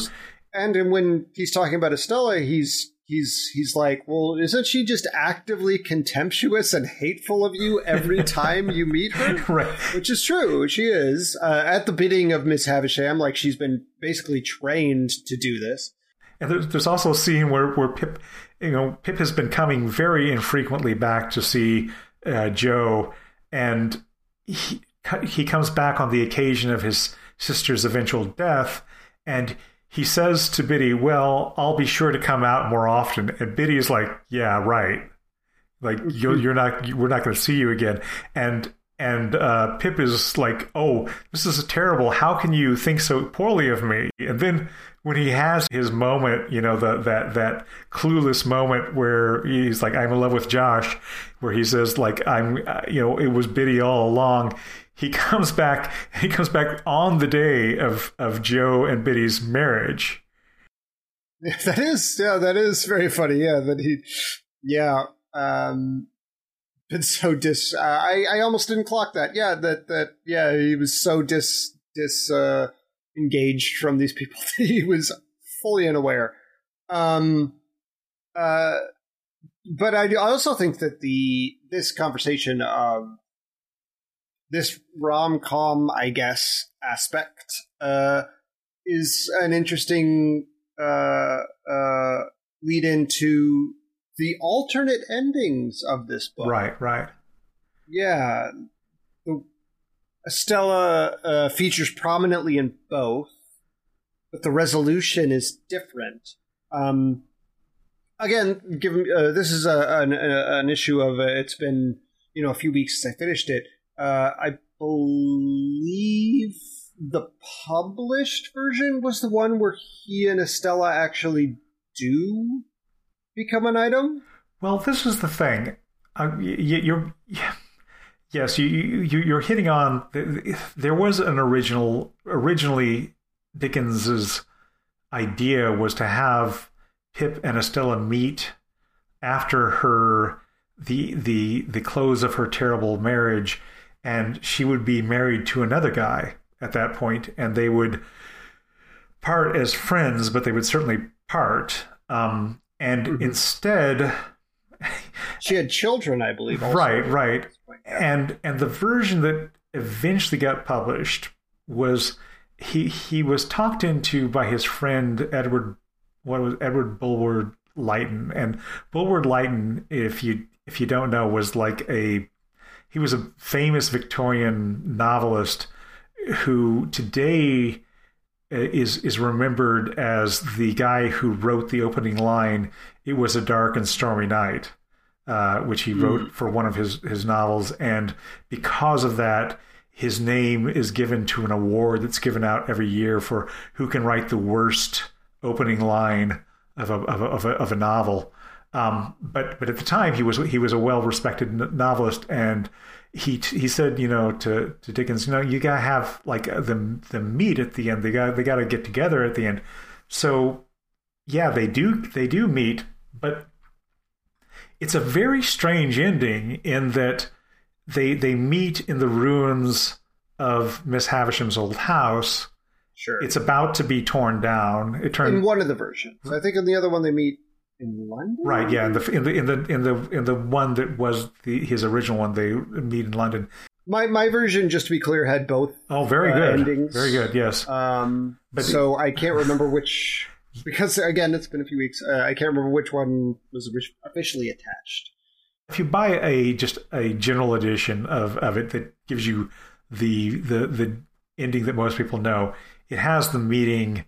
And and when he's talking about Estella, he's he's he's like, well, isn't she just actively contemptuous and hateful of you every time you meet her? right. Which is true. She is uh, at the bidding of Miss Havisham. Like she's been basically trained to do this. And there's, there's also a scene where, where Pip, you know, Pip has been coming very infrequently back to see uh, Joe, and he he comes back on the occasion of his sister's eventual death, and he says to Biddy, "Well, I'll be sure to come out more often." And Biddy is like, "Yeah, right. Like you're, you're not, we're not going to see you again." And and uh, Pip is like, "Oh, this is terrible. How can you think so poorly of me?" And then when he has his moment, you know, the, that that clueless moment where he's like, "I'm in love with Josh," where he says, "Like I'm," uh, you know, it was Biddy all along. He comes back. He comes back on the day of of Joe and Biddy's marriage. That is, yeah, that is very funny. Yeah, that he, yeah, um, been so dis. Uh, I I almost didn't clock that. Yeah, that that yeah, he was so dis dis uh, engaged from these people that he was fully unaware. Um, uh, but I I also think that the this conversation of this rom com, I guess, aspect uh, is an interesting uh, uh, lead into the alternate endings of this book. Right, right. Yeah. Estella uh, features prominently in both, but the resolution is different. Um, again, given uh, this is a, an, an issue of uh, it's been you know a few weeks since I finished it. Uh, I believe the published version was the one where he and Estella actually do become an item. Well, this is the thing. Uh, you, you're yes, you, you you're hitting on. There was an original. Originally, Dickens's idea was to have Pip and Estella meet after her the the the close of her terrible marriage, and she would be married to another guy at that point, and they would part as friends, but they would certainly part. Um, and Mhm. instead, She had children, I believe. Also. right, right, and and the version that eventually got published was he he was talked into by his friend Edward what was Edward Bulwer Lytton and Bulwer Lytton if you if you don't know was like a he was a famous Victorian novelist who today is is remembered as the guy who wrote the opening line it was a dark and stormy night uh, which he wrote for one of his his novels. And because of that his name is given to an award that's given out every year for who can write the worst opening line of a of a, of a, of a novel um, but but at the time he was he was a well respected novelist and he he said you know to to Dickens you know you gotta have like the the meet at the end they got they got to get together at the end so yeah they do they do meet but it's a very strange ending in that they they meet in the ruins of Miss Havisham's old house Sure. it's about to be torn down it in one of the versions. I think in the other one they meet in London. Right, yeah, in the in the in the in the in the one that was the his original one, they meet in London. My my version, just to be clear, had both. Oh, very Uh, good, endings. very good. Yes, Um, But- so I can't remember which because again it's been a few weeks. Uh, I can't remember which one was officially attached. if you buy a just a general edition of of it that gives you the the the ending that most people know, it has the meeting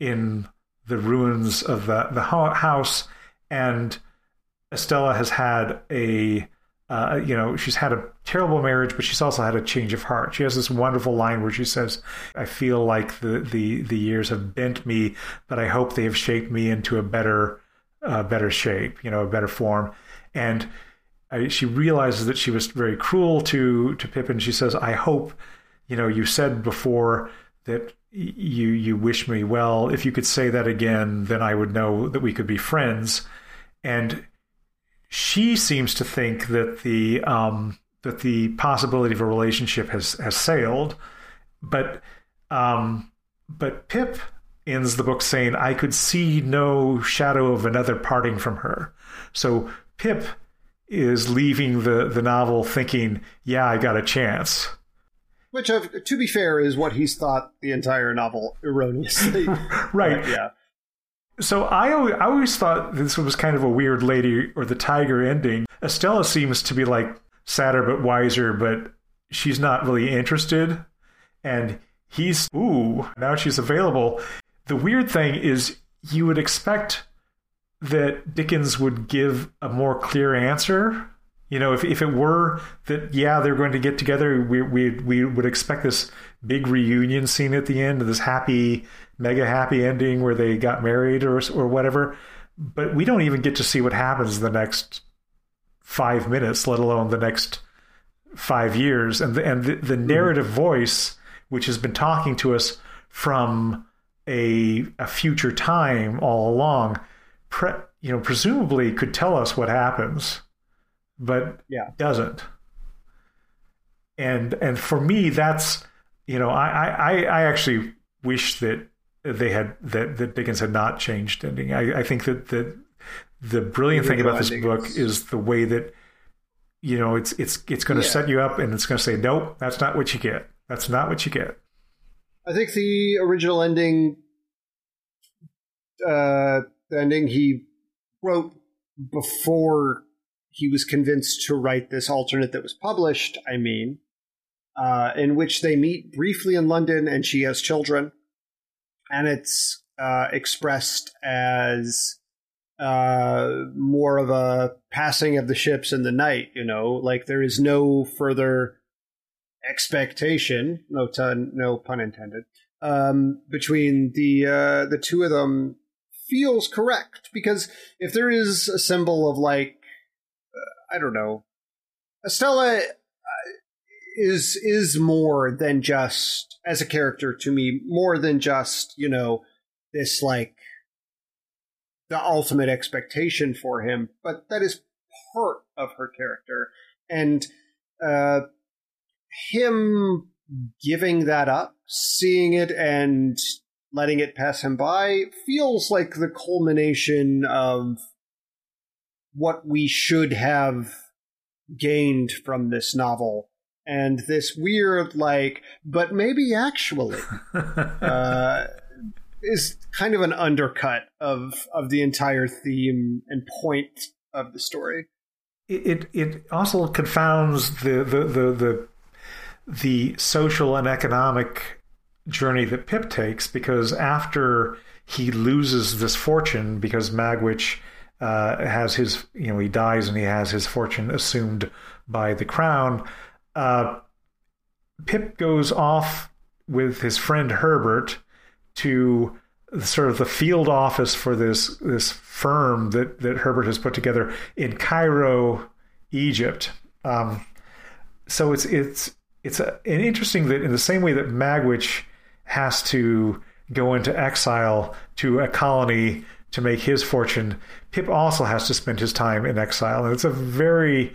in the ruins of the the house, and Estella has had a. Uh, you know, she's had a terrible marriage, but she's also had a change of heart. She has this wonderful line where she says, "I feel like the the the years have bent me, but I hope they have shaped me into a better uh, better shape, you know, a better form, and I, she realizes that she was very cruel to to Pippin. She says, "I hope, you know, you said before that you you wish me well. If you could say that again, then I would know that we could be friends." And she seems to think that the um, that the possibility of a relationship has has sailed, but um, but Pip ends the book saying, "I could see no shadow of another parting from her." So Pip is leaving the the novel thinking, "Yeah, I got a chance." Which, to be fair, is what he's thought the entire novel erroneously. right. But, yeah. So I always, I always thought this was kind of a weird lady or the tiger ending. Estella seems to be like sadder but wiser, but she's not really interested. And he's ooh, now she's available. The weird thing is you would expect that Dickens would give a more clear answer. You know, if, if it were that, yeah, they're going to get together, we, we, we would expect this big reunion scene at the end, this happy, mega happy ending where they got married or, or whatever. But we don't even get to see what happens the next five minutes, let alone the next five years. And the, and the, the mm-hmm. narrative voice, which has been talking to us from a, a future time all along, pre, you know, presumably could tell us what happens, but yeah. doesn't. And and for me, that's you know, I I, I actually wish that they had that that Dickens had not changed ending. I, I think that that the brilliant thing about this book is the way that you know it's it's it's going to yeah. set you up and it's going to say nope, that's not what you get. That's not what you get. I think the original ending uh the ending he wrote before he was convinced to write this alternate that was published, I mean, uh, in which they meet briefly in London and she has children. And it's uh, expressed as uh, more of a passing of the ships in the night, you know, like there is no further expectation, no, ton, no pun intended, um, between the uh, the two of them feels correct because if there is a symbol of like I don't know, Estella uh, is is more than just as a character to me more than just you know this like the ultimate expectation for him, but that is part of her character. And uh, him giving that up, seeing it and letting it pass him by feels like the culmination of what we should have gained from this novel and this weird like but maybe actually uh, is kind of an undercut of of the entire theme and point of the story. It it also confounds the the the the, the social and economic journey that Pip takes because after he loses this fortune because Magwitch uh, has his, you know, he dies and he has his fortune assumed by the crown. Uh, Pip goes off with his friend Herbert to sort of the field office for this this firm that that Herbert has put together in Cairo, Egypt. Um, so it's it's it's a, an interesting that in the same way that Magwitch has to go into exile to a colony to make his fortune, Pip also has to spend his time in exile, and it's a very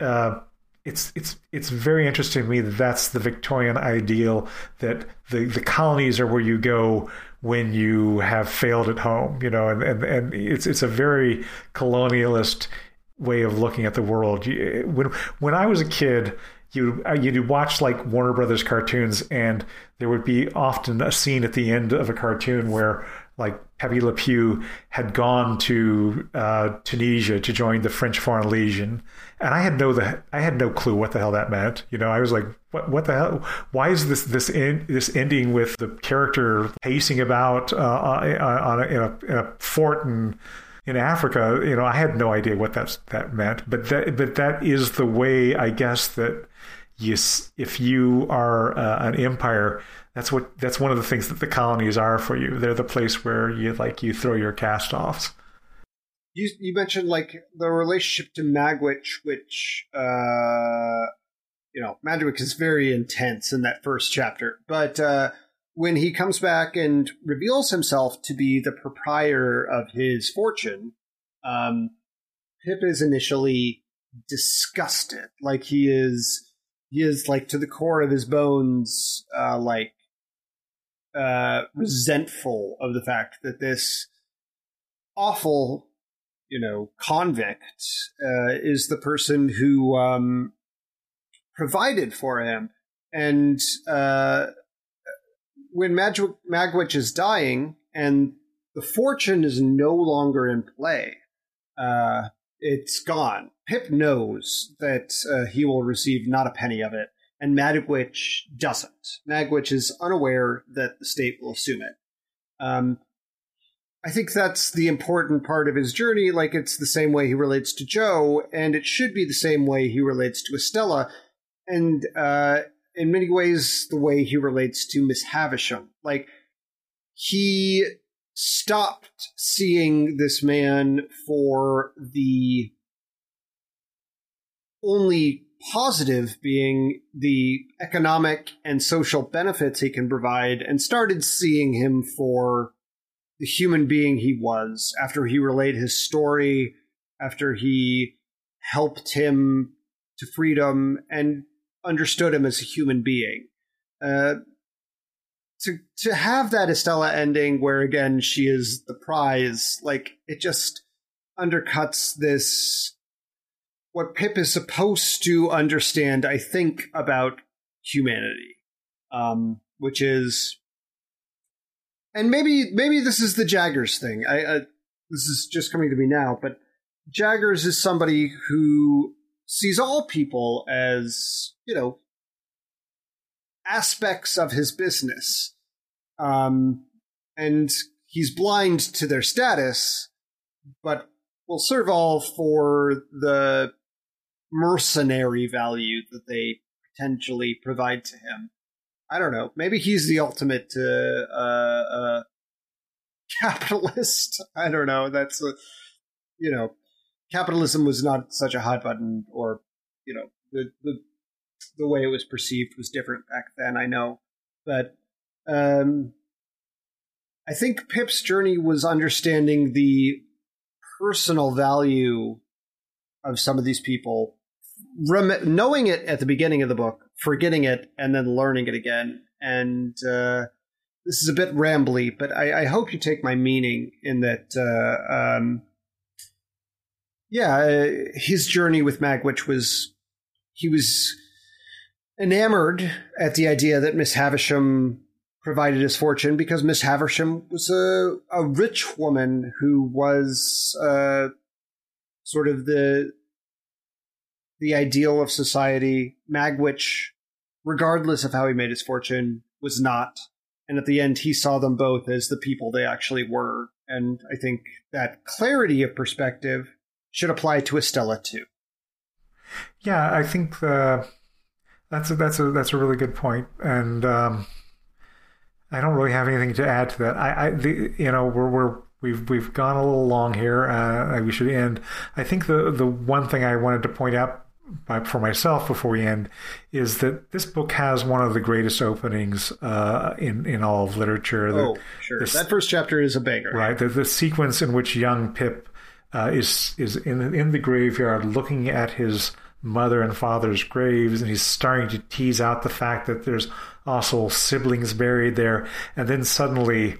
uh, it's it's it's very interesting to me that that's the Victorian ideal that the the colonies are where you go when you have failed at home, you know, and and, and it's it's a very colonialist way of looking at the world. When when I was a kid, you uh, you'd watch like Warner Brothers cartoons, and there would be often a scene at the end of a cartoon where like Pepe Le Pew had gone to uh, Tunisia to join the French Foreign Legion, and I had no the I had no clue what the hell that meant. You know, I was like, what what the hell? Why is this this in, this ending with the character pacing about uh, uh on a, in, a, in a fort in in Africa? You know, I had no idea what that that meant, but that but that is the way I guess that you if you are uh, an empire that's what that's one of the things that the colonies are for you. They're the place where you like you throw your cast offs. You you mentioned like the relationship to Magwitch, which uh, you know, Magwitch is very intense in that first chapter, but uh, when he comes back and reveals himself to be the proprietor of his fortune, um, Pip is initially disgusted, like he is. He is like to the core of his bones, uh, like uh, resentful of the fact that this awful you know, convict uh, is the person who um, provided for him. And uh, when Mag- Magwitch is dying and the fortune is no longer in play, uh, it's gone. Pip knows that uh, he will receive not a penny of it, and Magwitch doesn't. Magwitch is unaware that the state will assume it. Um, I think that's the important part of his journey. Like it's the same way he relates to Joe, and it should be the same way he relates to Estella, and uh, in many ways, the way he relates to Miss Havisham. Like he stopped seeing this man for the only positive being the economic and social benefits he can provide, and started seeing him for the human being he was after he relayed his story, after he helped him to freedom and understood him as a human being. Uh, to to have that Estella ending where again she is the prize, like it just undercuts this what Pip is supposed to understand, I think, about humanity. Um, which is and maybe maybe this is the Jaggers thing. I, I this is just coming to me now, but Jaggers is somebody who sees all people as you know aspects of his business, um, and he's blind to their status, but will serve all for the mercenary value that they potentially provide to him. I don't know. Maybe he's the ultimate uh, uh, capitalist. I don't know. That's a, you know, capitalism was not such a hot button, or you know, the the the way it was perceived was different back then. I know, but um, I think Pip's journey was understanding the personal value of some of these people, rem- knowing it at the beginning of the book, forgetting it and then learning it again. And uh, this is a bit rambly, but I, I, hope you take my meaning in that. Uh, um, yeah, uh, his journey with Magwitch was he was enamored at the idea that Miss Havisham provided his fortune because Miss Havisham was a, a rich woman who was uh, sort of the the ideal of society. Magwitch, regardless of how he made his fortune, was not. And at the end, he saw them both as the people they actually were. And I think that clarity of perspective should apply to Estella too. Yeah, I think the, that's a, that's a that's a really good point, and um, I don't really have anything to add to that. I, I the, you know we're we're we've we've gone a little long here. Uh, we should end. I think the the one thing I wanted to point out by, for myself before we end is that this book has one of the greatest openings uh, in in all of literature. Oh, sure. that first chapter is a banger. Right. The, the sequence in which young Pip uh, is is in in the graveyard looking at his mother and father's graves, and he's starting to tease out the fact that there's also siblings buried there, and then suddenly.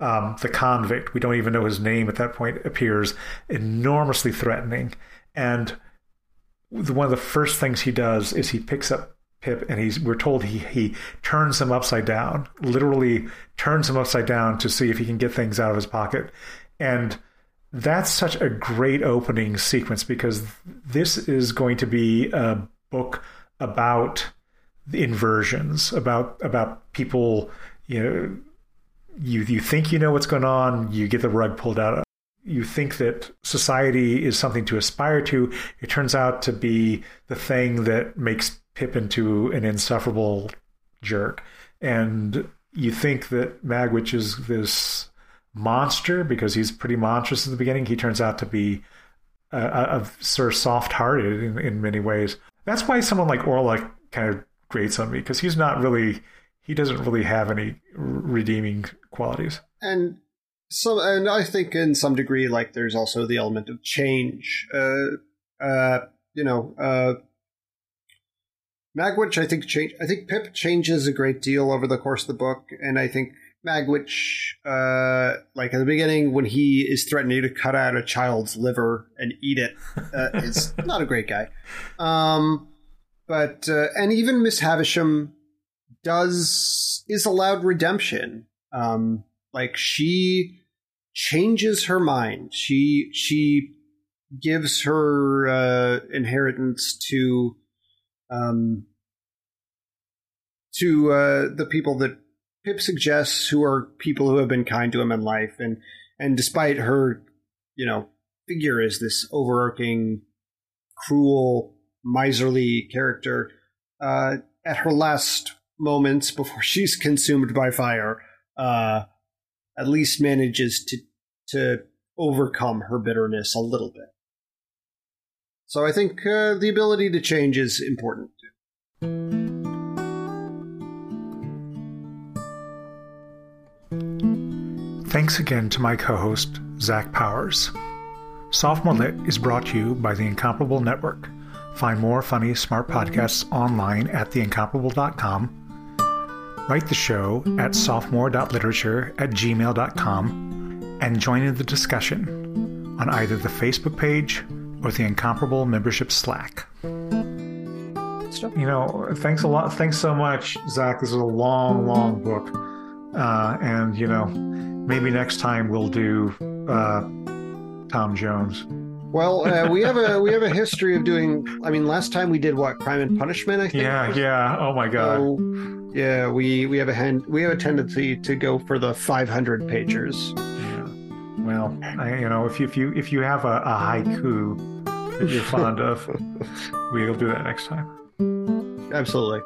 Um, the convict, we don't even know his name at that point, appears enormously threatening. And one of the first things he does is he picks up Pip and he's we're told he he turns him upside down, literally turns him upside down to see if he can get things out of his pocket. And that's such a great opening sequence because this is going to be a book about inversions, about about people, you know, you you think you know what's going on, you get the rug pulled out you think that society is something to aspire to, it turns out to be the thing that makes Pip into an insufferable jerk. And you think that Magwitch is this monster because he's pretty monstrous at the beginning. He turns out to be a, a, a sort of soft-hearted in, in many ways. That's why someone like Orlick kind of grates on me because he's not really he doesn't really have any redeeming qualities. And some, and I think in some degree, like there's also the element of change. Uh, uh, you know, uh, Magwitch, I think change. I think Pip changes a great deal over the course of the book, and I think Magwitch, uh, like at the beginning when he is threatening to cut out a child's liver and eat it, uh, is not a great guy. Um, but uh, and even Miss Havisham does is allowed redemption. Um, like she changes her mind. She she gives her uh, inheritance to um, to uh, the people that Pip suggests, who are people who have been kind to him in life, and and despite her, you know, figure as this overarching, cruel, miserly character, uh, at her last moments before she's consumed by fire, uh, at least manages to to overcome her bitterness a little bit. So I think uh, the ability to change is important. Thanks again to my co host, Zach Powers. Sophomore Lit is brought to you by the Incomparable Network. Find more funny, smart podcasts online at theincomparable.com Write the show at sophomore.literature at gmail.com and join in the discussion on either the Facebook page or the Incomparable membership Slack. You know, thanks a lot. Thanks so much, Zach. This is a long, long book. Uh, and, you know, maybe next time we'll do uh, Tom Jones. Well, uh, we have a we have a history of doing. I mean, last time we did what Crime and Punishment. I think. Yeah, yeah. Oh my god. So, yeah, we we have a hand, we have a tendency to go for the 500 pagers. Yeah. Well, I, you know, if you if you if you have a, a haiku that you're fond of, we'll do that next time. Absolutely.